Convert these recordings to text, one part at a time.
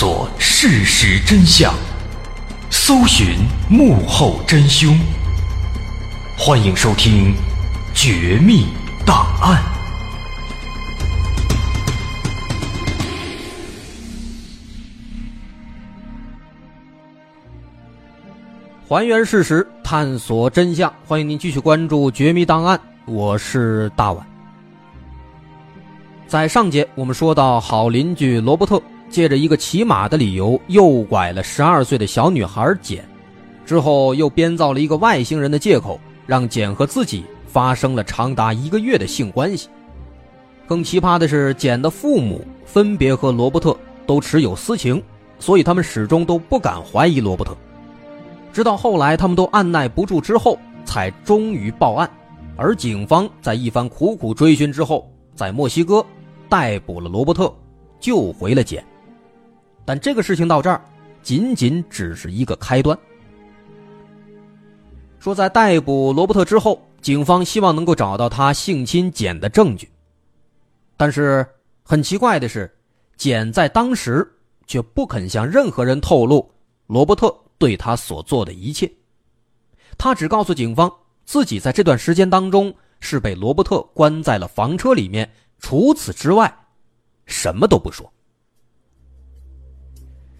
索事实真相，搜寻幕后真凶。欢迎收听《绝密档案》，还原事实，探索真相。欢迎您继续关注《绝密档案》，我是大碗。在上节我们说到，好邻居罗伯特借着一个骑马的理由诱拐了十二岁的小女孩简，之后又编造了一个外星人的借口，让简和自己发生了长达一个月的性关系。更奇葩的是，简的父母分别和罗伯特都持有私情，所以他们始终都不敢怀疑罗伯特。直到后来，他们都按耐不住之后，才终于报案。而警方在一番苦苦追寻之后，在墨西哥。逮捕了罗伯特，救回了简，但这个事情到这儿，仅仅只是一个开端。说在逮捕罗伯特之后，警方希望能够找到他性侵简的证据，但是很奇怪的是，简在当时却不肯向任何人透露罗伯特对他所做的一切，他只告诉警方自己在这段时间当中是被罗伯特关在了房车里面。除此之外，什么都不说。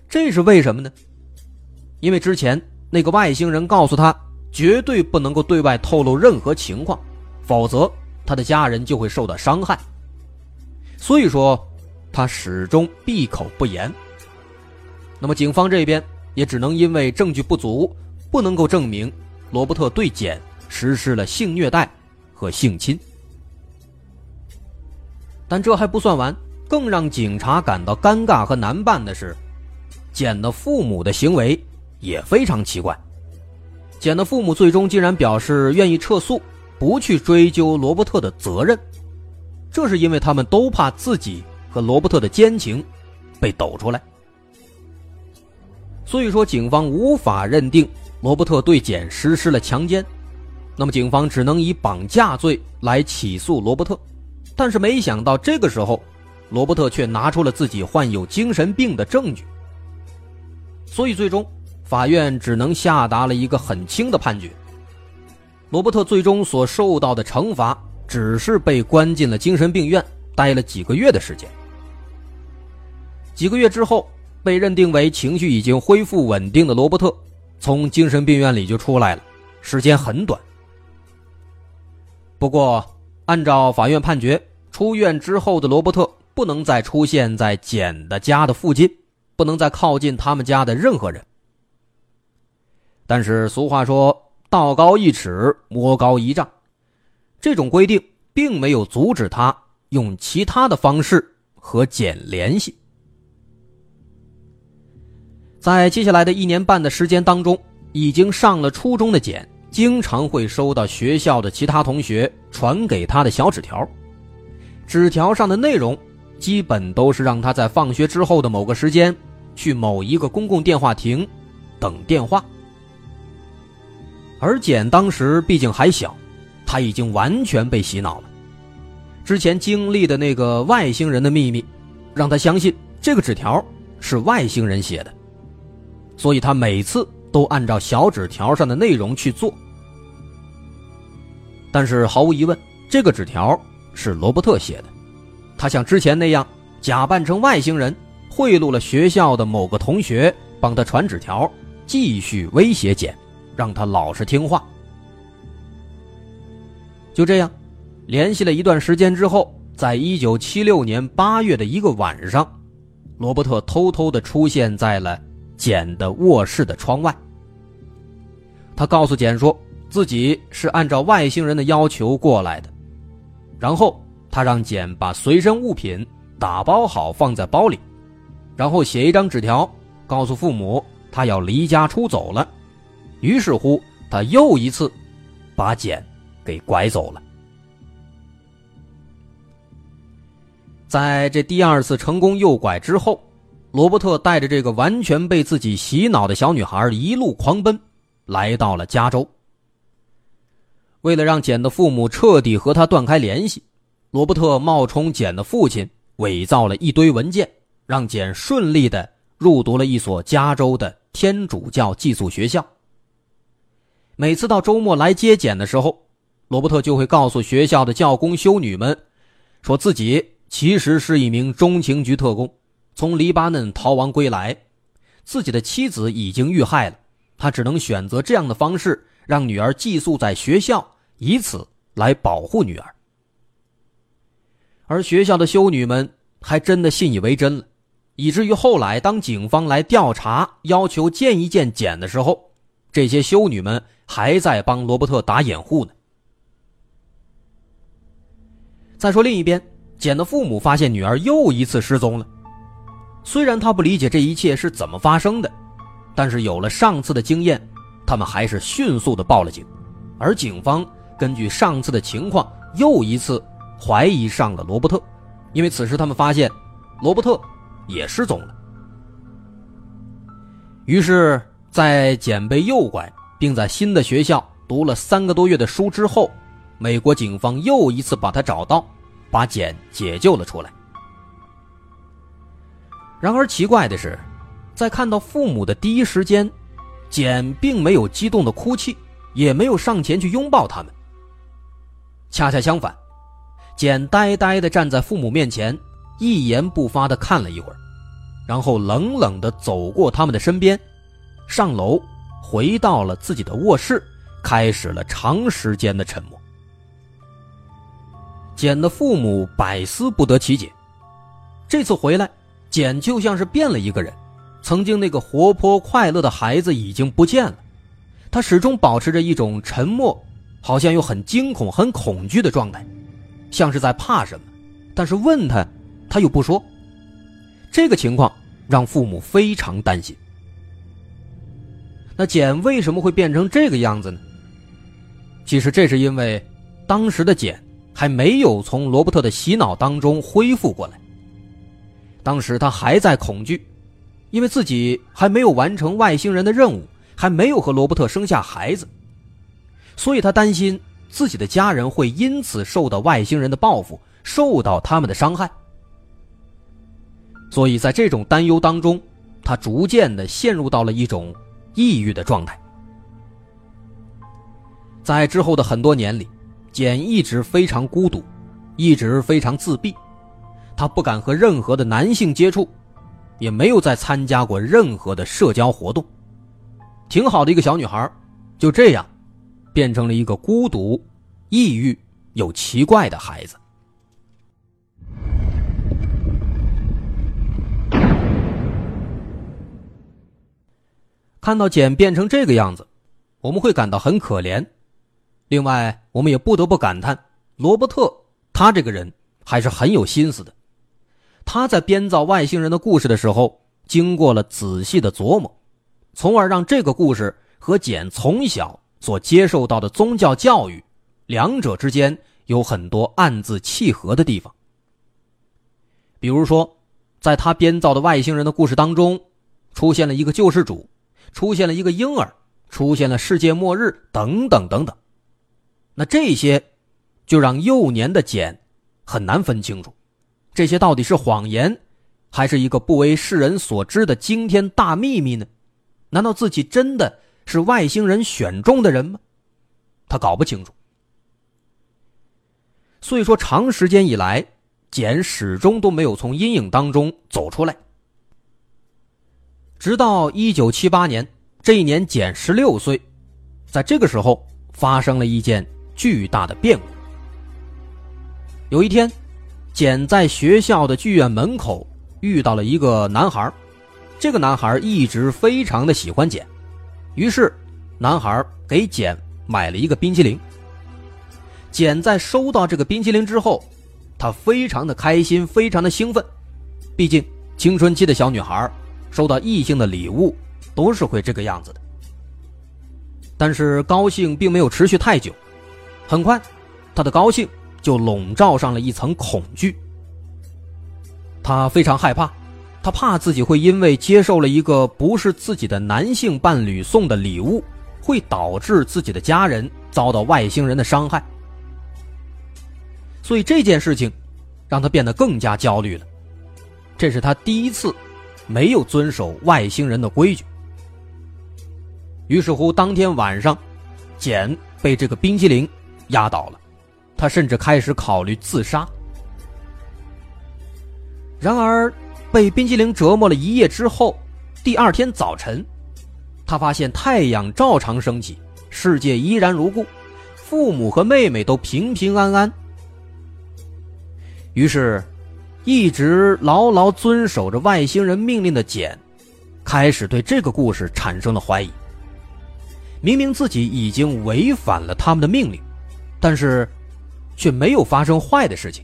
这是为什么呢？因为之前那个外星人告诉他，绝对不能够对外透露任何情况，否则他的家人就会受到伤害。所以说，他始终闭口不言。那么，警方这边也只能因为证据不足，不能够证明罗伯特对简实施了性虐待和性侵。但这还不算完，更让警察感到尴尬和难办的是，简的父母的行为也非常奇怪。简的父母最终竟然表示愿意撤诉，不去追究罗伯特的责任，这是因为他们都怕自己和罗伯特的奸情被抖出来。所以说，警方无法认定罗伯特对简实施了强奸，那么警方只能以绑架罪来起诉罗伯特。但是没想到，这个时候，罗伯特却拿出了自己患有精神病的证据。所以，最终法院只能下达了一个很轻的判决。罗伯特最终所受到的惩罚，只是被关进了精神病院，待了几个月的时间。几个月之后，被认定为情绪已经恢复稳定的罗伯特，从精神病院里就出来了，时间很短。不过，按照法院判决。出院之后的罗伯特不能再出现在简的家的附近，不能再靠近他们家的任何人。但是俗话说“道高一尺，魔高一丈”，这种规定并没有阻止他用其他的方式和简联系。在接下来的一年半的时间当中，已经上了初中的简，经常会收到学校的其他同学传给他的小纸条。纸条上的内容，基本都是让他在放学之后的某个时间，去某一个公共电话亭，等电话。而简当时毕竟还小，他已经完全被洗脑了。之前经历的那个外星人的秘密，让他相信这个纸条是外星人写的，所以他每次都按照小纸条上的内容去做。但是毫无疑问，这个纸条。是罗伯特写的，他像之前那样假扮成外星人，贿赂了学校的某个同学，帮他传纸条，继续威胁简，让他老实听话。就这样，联系了一段时间之后，在一九七六年八月的一个晚上，罗伯特偷偷的出现在了简的卧室的窗外。他告诉简说，自己是按照外星人的要求过来的。然后他让简把随身物品打包好放在包里，然后写一张纸条，告诉父母他要离家出走了。于是乎，他又一次把简给拐走了。在这第二次成功诱拐之后，罗伯特带着这个完全被自己洗脑的小女孩一路狂奔，来到了加州。为了让简的父母彻底和他断开联系，罗伯特冒充简的父亲，伪造了一堆文件，让简顺利的入读了一所加州的天主教寄宿学校。每次到周末来接简的时候，罗伯特就会告诉学校的教工修女们，说自己其实是一名中情局特工，从黎巴嫩逃亡归来，自己的妻子已经遇害了，他只能选择这样的方式让女儿寄宿在学校，以此来保护女儿。而学校的修女们还真的信以为真了，以至于后来当警方来调查，要求见一见简的时候，这些修女们还在帮罗伯特打掩护呢。再说另一边，简的父母发现女儿又一次失踪了。虽然他不理解这一切是怎么发生的，但是有了上次的经验，他们还是迅速的报了警。而警方根据上次的情况，又一次怀疑上了罗伯特，因为此时他们发现罗伯特也失踪了。于是，在简被诱拐，并在新的学校读了三个多月的书之后。美国警方又一次把他找到，把简解救了出来。然而奇怪的是，在看到父母的第一时间，简并没有激动的哭泣，也没有上前去拥抱他们。恰恰相反，简呆呆的站在父母面前，一言不发的看了一会儿，然后冷冷的走过他们的身边，上楼，回到了自己的卧室，开始了长时间的沉默。简的父母百思不得其解，这次回来，简就像是变了一个人，曾经那个活泼快乐的孩子已经不见了，他始终保持着一种沉默，好像又很惊恐、很恐惧的状态，像是在怕什么，但是问他，他又不说。这个情况让父母非常担心。那简为什么会变成这个样子呢？其实这是因为当时的简。还没有从罗伯特的洗脑当中恢复过来。当时他还在恐惧，因为自己还没有完成外星人的任务，还没有和罗伯特生下孩子，所以他担心自己的家人会因此受到外星人的报复，受到他们的伤害。所以在这种担忧当中，他逐渐的陷入到了一种抑郁的状态。在之后的很多年里。简一直非常孤独，一直非常自闭，他不敢和任何的男性接触，也没有再参加过任何的社交活动。挺好的一个小女孩，就这样，变成了一个孤独、抑郁又奇怪的孩子。看到简变成这个样子，我们会感到很可怜。另外，我们也不得不感叹，罗伯特他这个人还是很有心思的。他在编造外星人的故事的时候，经过了仔细的琢磨，从而让这个故事和简从小所接受到的宗教教育，两者之间有很多暗自契合的地方。比如说，在他编造的外星人的故事当中，出现了一个救世主，出现了一个婴儿，出现了世界末日，等等等等。那这些，就让幼年的简很难分清楚，这些到底是谎言，还是一个不为世人所知的惊天大秘密呢？难道自己真的是外星人选中的人吗？他搞不清楚。所以说，长时间以来，简始终都没有从阴影当中走出来。直到一九七八年，这一年简十六岁，在这个时候发生了一件。巨大的变故。有一天，简在学校的剧院门口遇到了一个男孩，这个男孩一直非常的喜欢简，于是，男孩给简买了一个冰淇淋。简在收到这个冰淇淋之后，他非常的开心，非常的兴奋，毕竟青春期的小女孩收到异性的礼物都是会这个样子的。但是高兴并没有持续太久。很快，他的高兴就笼罩上了一层恐惧。他非常害怕，他怕自己会因为接受了一个不是自己的男性伴侣送的礼物，会导致自己的家人遭到外星人的伤害。所以这件事情让他变得更加焦虑了。这是他第一次没有遵守外星人的规矩。于是乎，当天晚上，简被这个冰激凌压倒了，他甚至开始考虑自杀。然而，被冰激凌折磨了一夜之后，第二天早晨，他发现太阳照常升起，世界依然如故，父母和妹妹都平平安安。于是，一直牢牢遵守着外星人命令的简，开始对这个故事产生了怀疑。明明自己已经违反了他们的命令，但是，却没有发生坏的事情。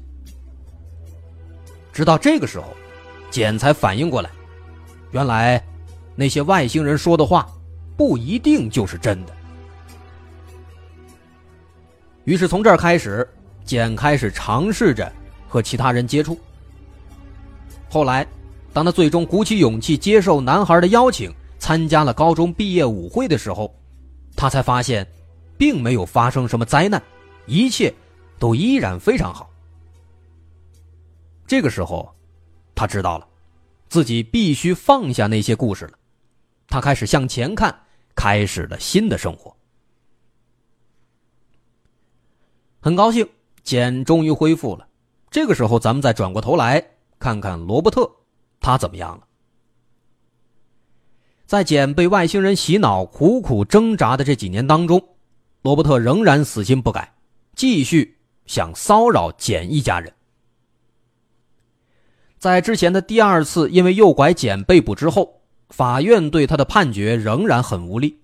直到这个时候，简才反应过来，原来那些外星人说的话不一定就是真的。于是从这儿开始，简开始尝试着和其他人接触。后来，当他最终鼓起勇气接受男孩的邀请，参加了高中毕业舞会的时候，他才发现，并没有发生什么灾难，一切都依然非常好。这个时候，他知道了，自己必须放下那些故事了。他开始向前看，开始了新的生活。很高兴，简终于恢复了。这个时候，咱们再转过头来看看罗伯特，他怎么样了？在简被外星人洗脑、苦苦挣扎的这几年当中，罗伯特仍然死心不改，继续想骚扰简一家人。在之前的第二次因为诱拐简被捕之后，法院对他的判决仍然很无力，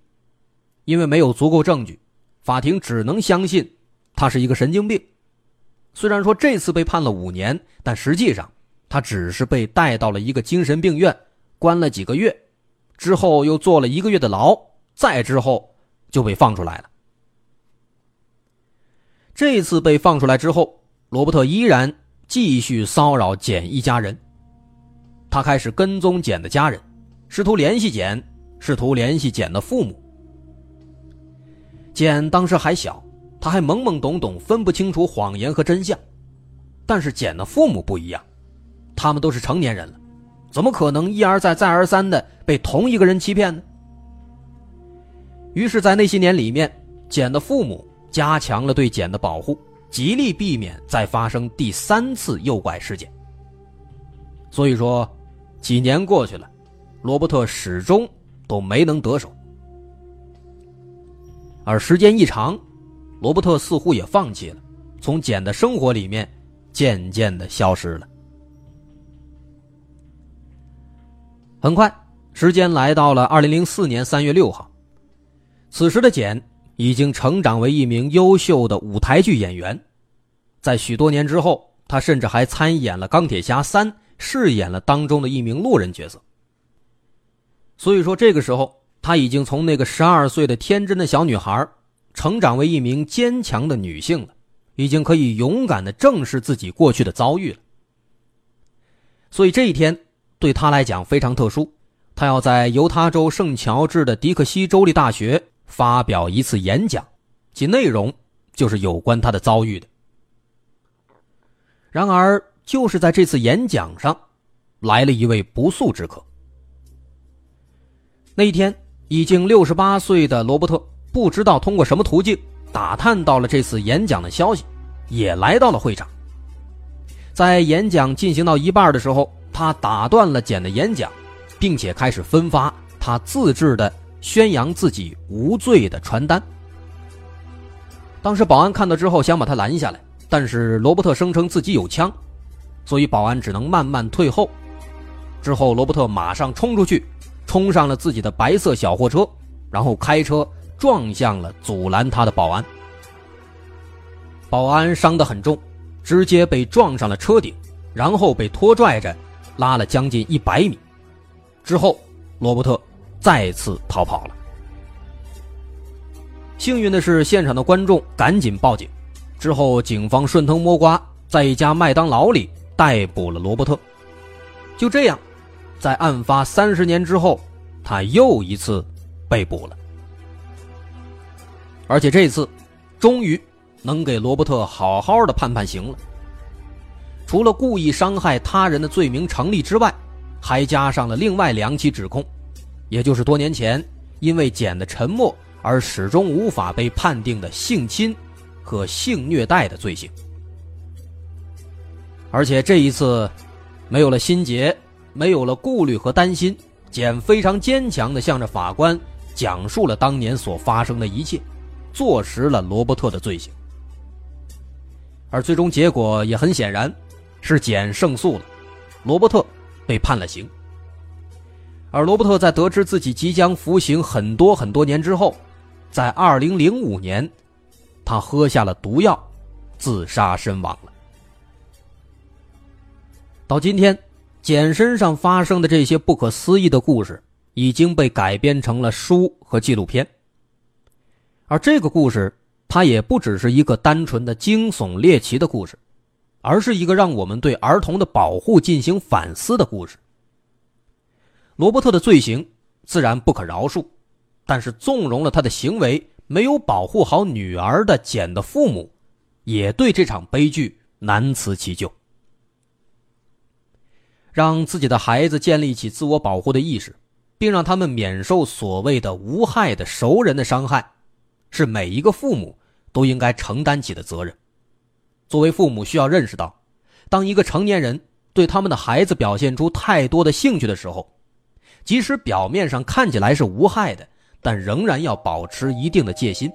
因为没有足够证据，法庭只能相信。他是一个神经病，虽然说这次被判了五年，但实际上他只是被带到了一个精神病院，关了几个月，之后又坐了一个月的牢，再之后就被放出来了。这次被放出来之后，罗伯特依然继续骚扰简一家人，他开始跟踪简的家人，试图联系简，试图联系简的父母。简当时还小。他还懵懵懂懂，分不清楚谎言和真相，但是简的父母不一样，他们都是成年人了，怎么可能一而再、再而三的被同一个人欺骗呢？于是，在那些年里面，简的父母加强了对简的保护，极力避免再发生第三次诱拐事件。所以说，几年过去了，罗伯特始终都没能得手，而时间一长。罗伯特似乎也放弃了，从简的生活里面渐渐的消失了。很快，时间来到了二零零四年三月六号，此时的简已经成长为一名优秀的舞台剧演员，在许多年之后，他甚至还参演了《钢铁侠三》，饰演了当中的一名路人角色。所以说，这个时候他已经从那个十二岁的天真的小女孩。成长为一名坚强的女性了，已经可以勇敢的正视自己过去的遭遇了。所以这一天对他来讲非常特殊，他要在犹他州圣乔治的迪克西州立大学发表一次演讲，其内容就是有关他的遭遇的。然而，就是在这次演讲上，来了一位不速之客。那一天，已经六十八岁的罗伯特。不知道通过什么途径打探到了这次演讲的消息，也来到了会场。在演讲进行到一半的时候，他打断了简的演讲，并且开始分发他自制的宣扬自己无罪的传单。当时保安看到之后想把他拦下来，但是罗伯特声称自己有枪，所以保安只能慢慢退后。之后，罗伯特马上冲出去，冲上了自己的白色小货车，然后开车。撞向了阻拦他的保安，保安伤得很重，直接被撞上了车顶，然后被拖拽着拉了将近一百米，之后罗伯特再次逃跑了。幸运的是，现场的观众赶紧报警，之后警方顺藤摸瓜，在一家麦当劳里逮捕了罗伯特。就这样，在案发三十年之后，他又一次被捕了。而且这次，终于能给罗伯特好好的判判刑了。除了故意伤害他人的罪名成立之外，还加上了另外两起指控，也就是多年前因为简的沉默而始终无法被判定的性侵和性虐待的罪行。而且这一次，没有了心结，没有了顾虑和担心，简非常坚强地向着法官讲述了当年所发生的一切，坐实了罗伯特的罪行。而最终结果也很显然，是简胜诉了，罗伯特被判了刑。而罗伯特在得知自己即将服刑很多很多年之后，在2005年，他喝下了毒药，自杀身亡了。到今天，简身上发生的这些不可思议的故事已经被改编成了书和纪录片。而这个故事，它也不只是一个单纯的惊悚猎奇的故事，而是一个让我们对儿童的保护进行反思的故事。罗伯特的罪行自然不可饶恕，但是纵容了他的行为、没有保护好女儿的简的父母，也对这场悲剧难辞其咎。让自己的孩子建立起自我保护的意识，并让他们免受所谓的无害的熟人的伤害，是每一个父母都应该承担起的责任。作为父母，需要认识到，当一个成年人对他们的孩子表现出太多的兴趣的时候，即使表面上看起来是无害的，但仍然要保持一定的戒心，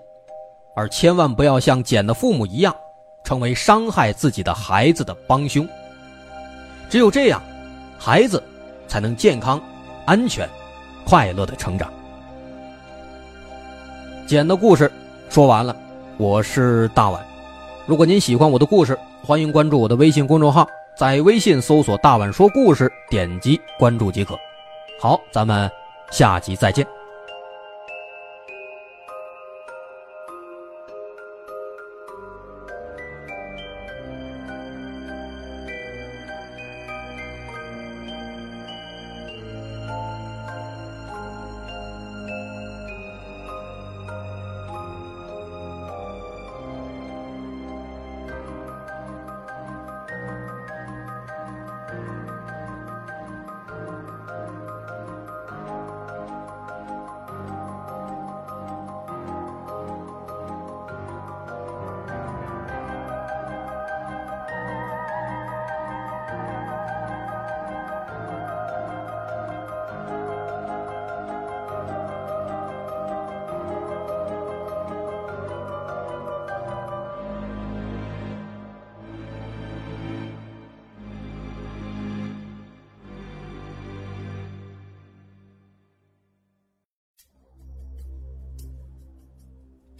而千万不要像简的父母一样，成为伤害自己的孩子的帮凶。只有这样。孩子才能健康、安全、快乐的成长。简的故事说完了，我是大碗。如果您喜欢我的故事，欢迎关注我的微信公众号，在微信搜索“大碗说故事”，点击关注即可。好，咱们下集再见。